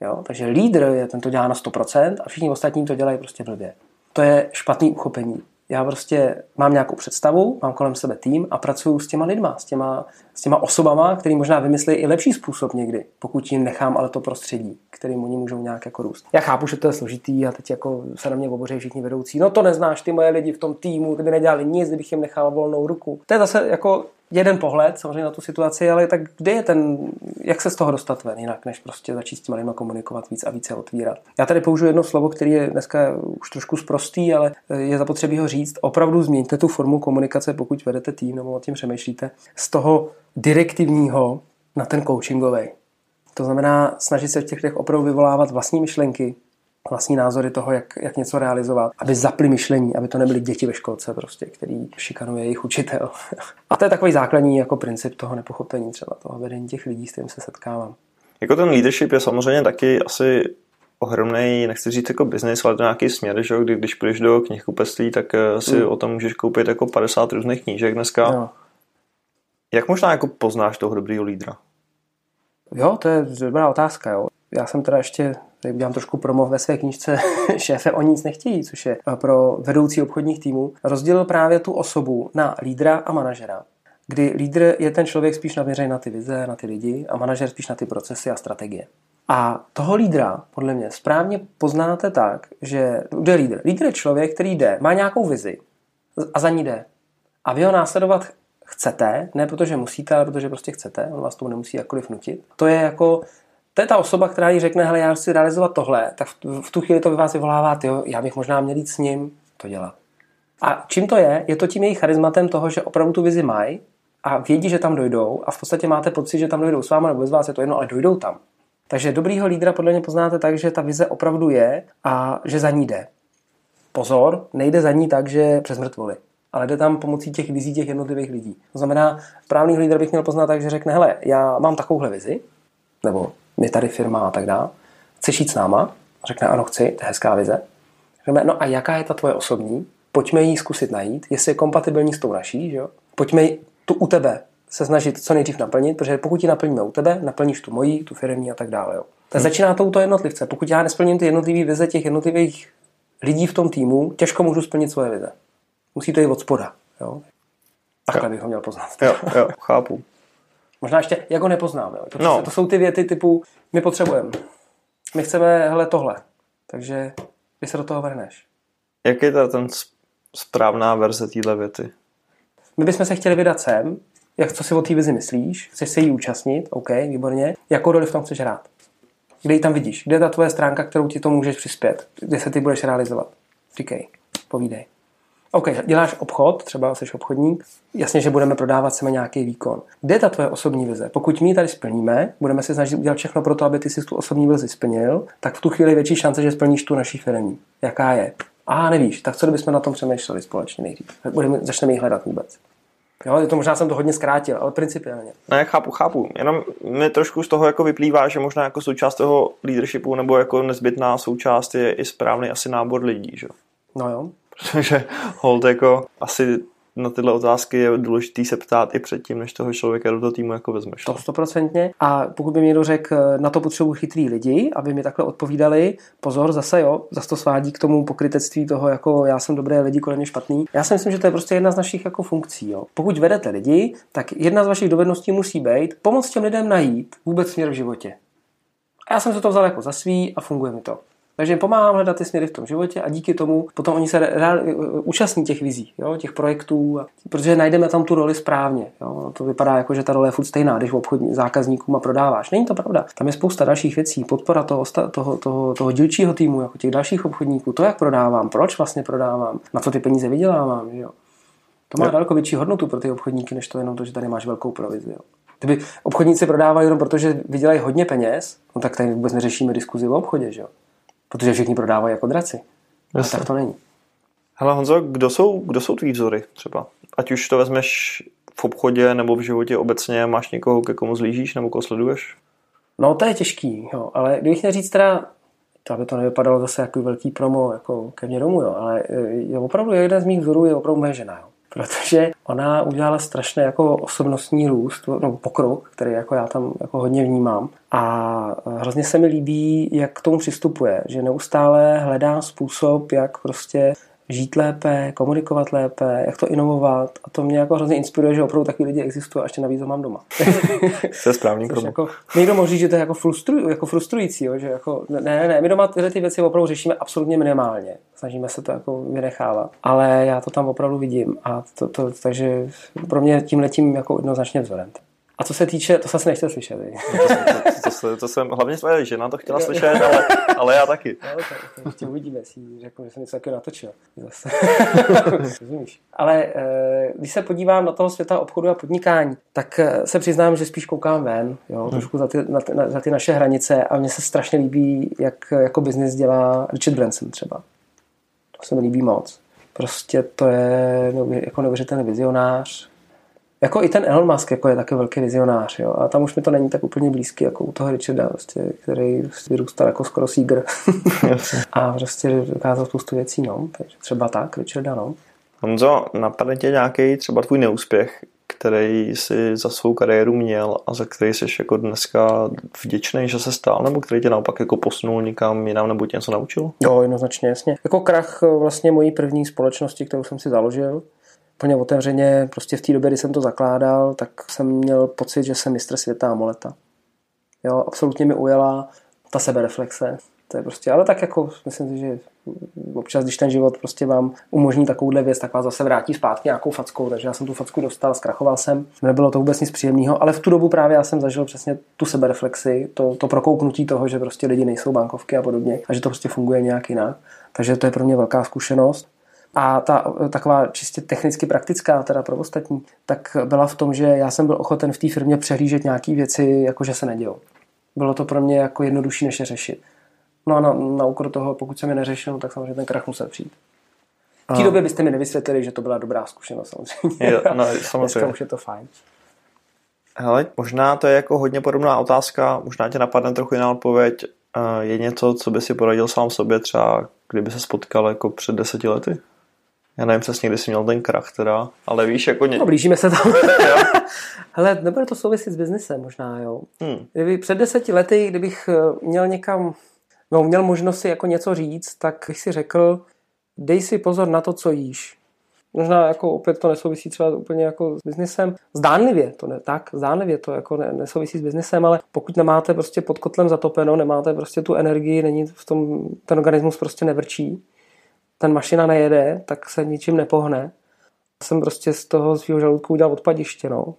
Jo? Takže lídr je, ten to dělá na 100% a všichni ostatní to dělají prostě blbě. To je špatný uchopení já prostě mám nějakou představu, mám kolem sebe tým a pracuju s těma lidma, s těma, s těma osobama, který možná vymyslí i lepší způsob někdy, pokud jim nechám ale to prostředí, kterým oni můžou nějak jako růst. Já chápu, že to je složitý a teď jako se na mě oboří všichni vedoucí. No to neznáš, ty moje lidi v tom týmu, ty by nedělali nic, kdybych jim nechal volnou ruku. To je zase jako jeden pohled samozřejmě na tu situaci, ale tak kde je ten, jak se z toho dostat ven jinak, než prostě začít s těma komunikovat víc a více otvírat. Já tady použiju jedno slovo, který je dneska už trošku zprostý, ale je zapotřebí ho říct. Opravdu změňte tu formu komunikace, pokud vedete tým nebo o tím přemýšlíte, z toho direktivního na ten coachingový. To znamená snažit se v těch opravdu vyvolávat vlastní myšlenky, vlastní názory toho, jak, jak něco realizovat, aby zapli myšlení, aby to nebyly děti ve školce, prostě, který šikanuje jejich učitel. [laughs] A to je takový základní jako princip toho nepochopení třeba toho vedení těch lidí, s kterým se setkávám. Jako ten leadership je samozřejmě taky asi ohromný, nechci říct jako business, ale to nějaký směr, že kdy, když půjdeš do knihkupectví, tak eh, si mm. o tom můžeš koupit jako 50 různých knížek dneska. Jo. Jak možná jako poznáš toho dobrýho lídra? Jo, to je dobrá otázka. Jo. Já jsem teda ještě tady udělám trošku promo ve své knižce [laughs] Šéfe o nic nechtějí, což je pro vedoucí obchodních týmů, rozdělil právě tu osobu na lídra a manažera kdy lídr je ten člověk spíš naměřený na ty vize, na ty lidi a manažer spíš na ty procesy a strategie. A toho lídra, podle mě, správně poznáte tak, že jde lídr. Lídr je člověk, který jde, má nějakou vizi a za ní jde. A vy ho následovat chcete, ne protože musíte, ale protože prostě chcete, on vás tomu nemusí jakkoliv nutit. To je jako to je ta osoba, která jí řekne, hele, já chci realizovat tohle, tak v tu chvíli to by vás vyvolává, jo, já bych možná měl jít s ním to dělat. A čím to je? Je to tím jejich charizmatem toho, že opravdu tu vizi mají a vědí, že tam dojdou a v podstatě máte pocit, že tam dojdou s váma nebo bez vás, je to jedno, ale dojdou tam. Takže dobrýho lídra podle mě poznáte tak, že ta vize opravdu je a že za ní jde. Pozor, nejde za ní tak, že přes mrtvoly, ale jde tam pomocí těch vizí těch jednotlivých lidí. To znamená, správný lídr bych měl poznat tak, že řekne, hele, já mám takovouhle vizi, nebo my tady firma a tak dále, chceš jít s náma? Řekne, ano, chci, to je hezká vize. Řekne, no a jaká je ta tvoje osobní? Pojďme ji zkusit najít, jestli je kompatibilní s tou naší, že jo? Pojďme tu u tebe se snažit co nejdřív naplnit, protože pokud ji naplníme u tebe, naplníš tu moji, tu firmní a tak dále. Jo. Tak hmm. začíná to u toho jednotlivce. Pokud já nesplním ty jednotlivé vize těch jednotlivých lidí v tom týmu, těžko můžu splnit svoje vize. Musí to jít od spoda. Jo. Takhle bych ho měl poznat. Jo, jo, chápu. Možná ještě, jak ho nepoznám. Jo? no. To jsou ty věty typu, my potřebujeme. My chceme, hele, tohle. Takže ty se do toho vrhneš. Jak je ta ten správná verze téhle věty? My bychom se chtěli vydat sem, jak co si o té vizi myslíš, chceš se jí účastnit, OK, výborně, jakou roli v tom chceš hrát. Kde ji tam vidíš? Kde je ta tvoje stránka, kterou ti to můžeš přispět? Kde se ty budeš realizovat? Říkej, povídej. OK, děláš obchod, třeba jsi obchodník, jasně, že budeme prodávat sebe nějaký výkon. Kde je ta tvoje osobní vize? Pokud my ji tady splníme, budeme se snažit udělat všechno pro to, aby ty si tu osobní vizi splnil, tak v tu chvíli je větší šance, že splníš tu naší firmní. Jaká je? A nevíš, tak co kdybychom na tom přemýšleli společně nejdřív? Budeme, začneme ji hledat vůbec. Jo, to možná jsem to hodně zkrátil, ale principiálně. Ne, chápu, chápu. Jenom mi trošku z toho jako vyplývá, že možná jako součást toho leadershipu nebo jako nezbytná součást je i správný asi nábor lidí, že? No jo. [laughs] Protože hold jako asi na tyhle otázky je důležité se ptát i předtím, než toho člověka do toho týmu jako vezmeš. To stoprocentně. A pokud by mi někdo řekl, na to potřebuji chytrý lidi, aby mi takhle odpovídali, pozor, zase jo, zase to svádí k tomu pokrytectví toho, jako já jsem dobré lidi, kolem mě špatný. Já si myslím, že to je prostě jedna z našich jako funkcí. Jo. Pokud vedete lidi, tak jedna z vašich dovedností musí být pomoct těm lidem najít vůbec směr v životě. A já jsem se to vzal jako za svý a funguje mi to. Takže jim pomáhám hledat ty směry v tom životě a díky tomu potom oni se reál, účastní těch vizí, jo, těch projektů, protože najdeme tam tu roli správně. Jo. To vypadá jako, že ta role je furt stejná, když v obchodní zákazníkům a prodáváš. Není to pravda. Tam je spousta dalších věcí, podpora toho, toho, toho, toho dílčího týmu, jako těch dalších obchodníků, to, jak prodávám, proč vlastně prodávám, na co ty peníze vydělávám. Jo. To má jo. daleko větší hodnotu pro ty obchodníky, než to jenom to, že tady máš velkou provizi. Jo. Kdyby obchodníci prodávali jenom proto, že vydělají hodně peněz, no tak tady vůbec neřešíme diskuzi o obchodě, že jo? Protože všichni prodávají jako draci. A tak to není. Hele Honzo, kdo jsou, kdo jsou tvý vzory třeba? Ať už to vezmeš v obchodě nebo v životě obecně, máš někoho, ke komu zlížíš nebo koho sleduješ? No to je těžký, jo. ale kdybych měl říct teda, to aby to nevypadalo zase jako velký promo jako ke mně domů, jo. ale e, je opravdu jeden z mých vzorů je opravdu moje žena. Jo protože ona udělala strašně jako osobnostní růst, no pokrok, který jako já tam jako hodně vnímám. A hrozně se mi líbí, jak k tomu přistupuje, že neustále hledá způsob, jak prostě žít lépe, komunikovat lépe, jak to inovovat. A to mě jako hrozně inspiruje, že opravdu takový lidi existují a ještě navíc ho mám doma. to je správný jako, Někdo může říct, že to je jako, frustruj, jako frustrující, jo, že jako, ne, ne, ne, my doma tyhle ty věci opravdu řešíme absolutně minimálně. Snažíme se to jako vynechávat. Ale já to tam opravdu vidím. A to, to, takže pro mě tím letím jako jednoznačně vzorem. A co se týče, to asi nechtěl slyšet. To, to, to, to, to jsem, hlavně tvoje žena to chtěla slyšet, ale, ale já taky. No, tak, tak ještě uvidíme, jestli řeknu, že jsem něco taky natočil. Zase. [laughs] Rozumíš. Ale eh, když se podívám na toho světa obchodu a podnikání, tak eh, se přiznám, že spíš koukám ven, jo, hmm. trošku za ty, na, na, za ty naše hranice a mně se strašně líbí, jak jako biznis dělá Richard Branson třeba. To se mi líbí moc. Prostě to je jako neuvěřitelný vizionář, jako i ten Elon Musk jako je taky velký vizionář, jo. A tam už mi to není tak úplně blízký, jako u toho Richarda, prostě, který prostě vyrůstal jako skoro sígr. [laughs] a prostě dokázal spoustu věcí, no. Takže třeba tak, Richarda, no. Honzo, napadne tě nějaký třeba tvůj neúspěch, který jsi za svou kariéru měl a za který jsi jako dneska vděčný, že se stál, nebo který tě naopak jako posunul někam jinam, nebo tě něco naučil? Jo, jednoznačně, jasně. Jako krach vlastně mojí první společnosti, kterou jsem si založil, úplně otevřeně, prostě v té době, kdy jsem to zakládal, tak jsem měl pocit, že jsem mistr světa a moleta. Jo, absolutně mi ujela ta sebereflexe. To je prostě, ale tak jako myslím si, že občas, když ten život prostě vám umožní takovouhle věc, tak vás zase vrátí zpátky nějakou fackou, takže já jsem tu facku dostal, zkrachoval jsem, nebylo to vůbec nic příjemného, ale v tu dobu právě já jsem zažil přesně tu sebereflexi, to, to prokouknutí toho, že prostě lidi nejsou bankovky a podobně a že to prostě funguje nějak jinak. Takže to je pro mě velká zkušenost. A ta taková čistě technicky praktická, teda pro ostatní, tak byla v tom, že já jsem byl ochoten v té firmě přehlížet nějaké věci, jako že se nedějou. Bylo to pro mě jako jednodušší, než je řešit. No a na, na úkor toho, pokud jsem je neřešil, tak samozřejmě ten krach musel přijít. V té době byste mi nevysvětlili, že to byla dobrá zkušenost samozřejmě. Jo, no, [laughs] samozřejmě. už je to fajn. Hele, možná to je jako hodně podobná otázka, možná tě napadne trochu jiná odpověď. Je něco, co by si poradil sám sobě třeba, kdyby se spotkal jako před deseti lety? Já nevím přesně, kdy jsi měl ten krach teda, ale víš, jako... Ně... No, blížíme se tam. [laughs] Hele, nebude to souviset s biznesem možná, jo. Hmm. Kdyby před deseti lety, kdybych eh, měl někam, no, měl možnost si jako něco říct, tak bych si řekl, dej si pozor na to, co jíš. Možná jako opět to nesouvisí třeba úplně jako s biznesem. Zdánlivě to ne, tak, zdánlivě to jako ne, nesouvisí s biznesem, ale pokud nemáte prostě pod kotlem zatopeno, nemáte prostě tu energii, není v tom, ten organismus prostě nevrčí, ten mašina nejede, tak se ničím nepohne. Jsem prostě z toho svého žaludku udělal odpadiště, no.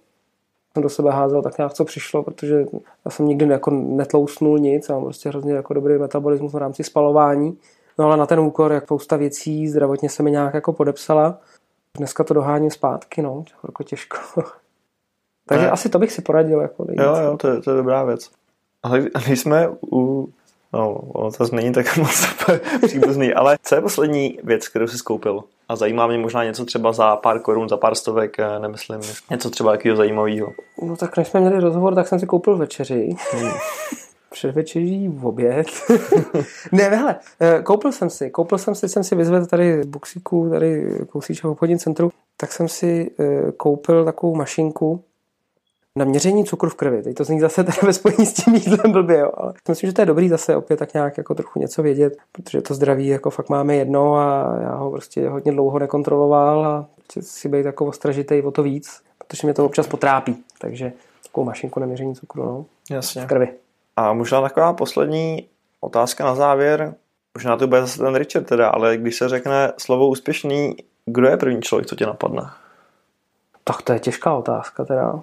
Jsem do sebe házel tak nějak, co přišlo, protože já jsem nikdy jako netlousnul nic mám prostě hrozně jako dobrý metabolismus v rámci spalování. No ale na ten úkor, jak spousta věcí zdravotně se mi nějak jako podepsala. Dneska to doháním zpátky, no, jako těžko. [laughs] Takže ne. asi to bych si poradil. Jako jo, jo, to je, to je dobrá věc. Ale když jsme u No, ono to není tak [laughs] moc příbuzný, ale co je poslední věc, kterou jsi skoupil? A zajímá mě možná něco třeba za pár korun, za pár stovek, eh, nemyslím, něco třeba jakého zajímavého. No tak než jsme měli rozhovor, tak jsem si koupil večeři. Hmm. [laughs] předvečeří v oběd. [laughs] ne, hele, eh, koupil jsem si, koupil jsem si, jsem si vyzvedl tady z Buxíku, tady kousíček v obchodním centru, tak jsem si eh, koupil takovou mašinku, na měření cukru v krvi. Teď to zní zase tady ve spojení s tím jídlem blbě, jo. ale myslím, že to je dobrý zase opět tak nějak jako trochu něco vědět, protože to zdraví jako fakt máme jedno a já ho prostě hodně dlouho nekontroloval a prostě si být jako ostražitej o to víc, protože mě to občas potrápí. Takže takovou mašinku na měření cukru, no. Jasně. V krvi. A možná taková poslední otázka na závěr. Možná to bude zase ten Richard teda, ale když se řekne slovo úspěšný, kdo je první člověk, co tě napadne? Tak to je těžká otázka teda.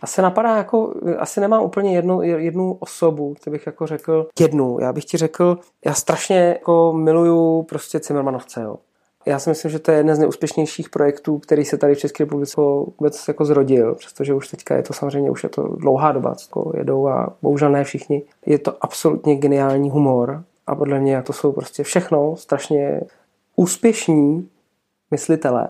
Asi napadá jako, asi nemám úplně jednu, jednu osobu, který bych jako řekl jednu. Já bych ti řekl, já strašně jako miluju prostě Cimmermanovce, jo. Já si myslím, že to je jeden z nejúspěšnějších projektů, který se tady v České republice vůbec jako zrodil, přestože už teďka je to samozřejmě už je to dlouhá doba, co jedou a bohužel ne všichni. Je to absolutně geniální humor a podle mě to jsou prostě všechno strašně úspěšní myslitelé,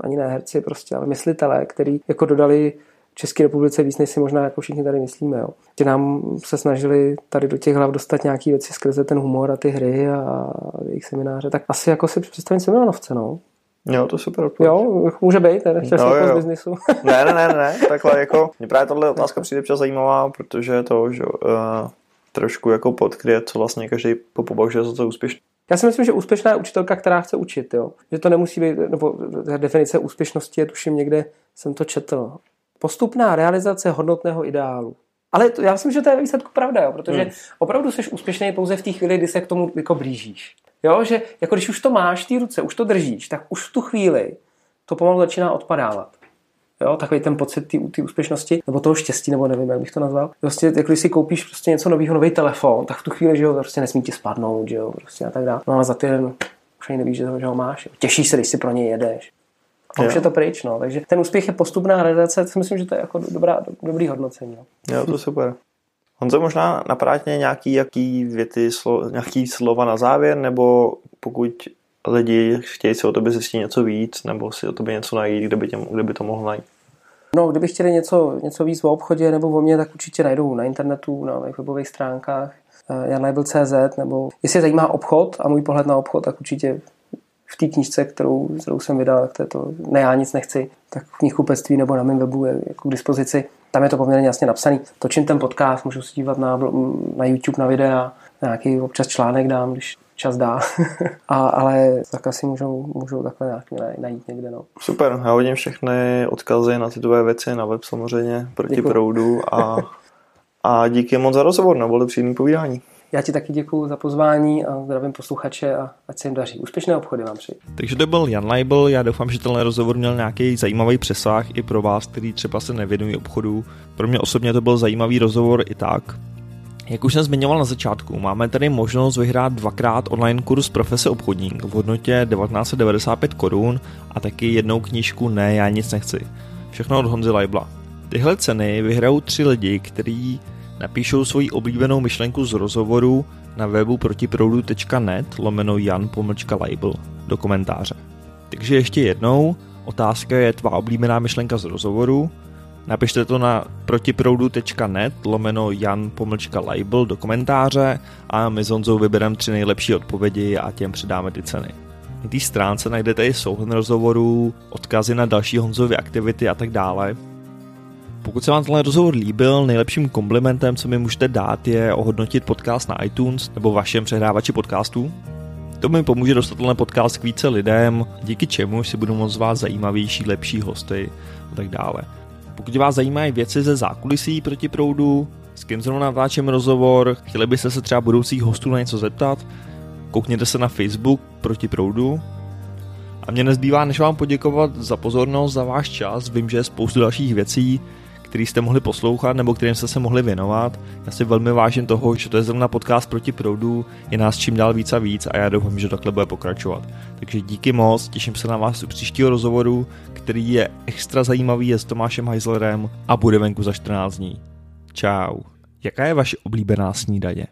ani ne herci prostě, ale myslitelé, který jako dodali České republice víc, než si možná jako všichni tady myslíme. Jo. Že nám se snažili tady do těch hlav dostat nějaké věci skrze ten humor a ty hry a jejich semináře, tak asi jako si představím Semilanovce, no. Jo, to super. Odpověď. Jo, může být, ne? Chtěl no, jako z biznisu. [laughs] ne, ne, ne, ne, [laughs] takhle jako, mě právě tahle otázka přijde přes zajímavá, protože to, že uh, trošku jako podkryje, co vlastně každý popovažuje za to úspěšný. Já si myslím, že úspěšná je učitelka, která chce učit, jo. Že to nemusí být, nebo definice úspěšnosti je tuším někde, jsem to četl postupná realizace hodnotného ideálu. Ale to, já myslím, že to je výsledku pravda, jo, protože hmm. opravdu jsi úspěšný pouze v té chvíli, kdy se k tomu jako blížíš. Jo, že jako když už to máš v té ruce, už to držíš, tak už v tu chvíli to pomalu začíná odpadávat. Jo, takový ten pocit té úspěšnosti, nebo toho štěstí, nebo nevím, jak bych to nazval. Prostě, jako když si koupíš prostě něco nového, nový telefon, tak v tu chvíli, že jo, prostě nesmí ti spadnout, že jo, prostě a tak dále. No ale za týden už ani nevíš, že ho, že ho máš. Jo. Těšíš se, když si pro něj jedeš. A už je to pryč, no. Takže ten úspěch je postupná realizace, to myslím, že to je jako dobrá, dobrý hodnocení. No. Jo, to super. Honzo, možná napadá nějaký, jaký věty, slo, nějaký slova na závěr, nebo pokud lidi chtějí si o tobě zjistit něco víc, nebo si o tobě něco najít, kde by, tě, kde by to mohl najít? No, kdyby chtěli něco, něco víc o obchodě nebo o mě, tak určitě najdou na internetu, na mých webových stránkách eh, janlabel.cz, nebo jestli je zajímá obchod a můj pohled na obchod, tak určitě v té knížce, kterou, kterou jsem vydal, tak to je to Ne, já nic nechci, tak v knihkupectví nebo na mém webu je jako k dispozici. Tam je to poměrně jasně napsaný. Točím ten podcast, můžu se dívat na, na YouTube na videa, nějaký občas článek dám, když čas dá. [laughs] A, ale tak asi můžou, můžou takhle nějak najít někde. No. Super, já hodím všechny odkazy na ty tvoje věci na web samozřejmě proti Děkuju. proudu a, [laughs] a díky moc za rozhovor, nebo příjemný povídání. Já ti taky děkuji za pozvání a zdravím posluchače a ať se jim daří. Úspěšné obchody vám přeji. Takže to byl Jan Leibel, já doufám, že tenhle rozhovor měl nějaký zajímavý přesah i pro vás, který třeba se nevěnují obchodu. Pro mě osobně to byl zajímavý rozhovor i tak. Jak už jsem zmiňoval na začátku, máme tady možnost vyhrát dvakrát online kurz profese obchodník v hodnotě 1995 korun a taky jednou knížku Ne, já nic nechci. Všechno od Honzy Leibla. Tyhle ceny vyhrajou tři lidi, kteří Napíšou svoji oblíbenou myšlenku z rozhovoru na webu protiproudu.net lomeno jan pomlčka label do komentáře. Takže ještě jednou, otázka je tvá oblíbená myšlenka z rozhovoru, napište to na protiproudu.net lomeno jan pomlčka label do komentáře a my s Honzou vybereme tři nejlepší odpovědi a těm přidáme ty ceny. Na té stránce najdete i souhrn rozhovorů, odkazy na další Honzovy aktivity a tak dále. Pokud se vám tenhle rozhovor líbil, nejlepším komplimentem, co mi můžete dát, je ohodnotit podcast na iTunes nebo vašem přehrávači podcastů. To mi pomůže dostat tenhle podcast k více lidem, díky čemu si budu moct vás zajímavější, lepší hosty a tak dále. Pokud vás zajímají věci ze zákulisí proti proudu, s kým zrovna natáčím rozhovor, chtěli byste se třeba budoucích hostů na něco zeptat, koukněte se na Facebook proti proudu. A mě nezbývá, než vám poděkovat za pozornost, za váš čas. Vím, že je spoustu dalších věcí, který jste mohli poslouchat nebo kterým jste se mohli věnovat. Já si velmi vážím toho, že to je zrovna podcast proti proudu, je nás čím dál víc a víc a já doufám, že takhle bude pokračovat. Takže díky moc, těším se na vás u příštího rozhovoru, který je extra zajímavý, je s Tomášem Heislerem a bude venku za 14 dní. Čau. Jaká je vaše oblíbená snídaně?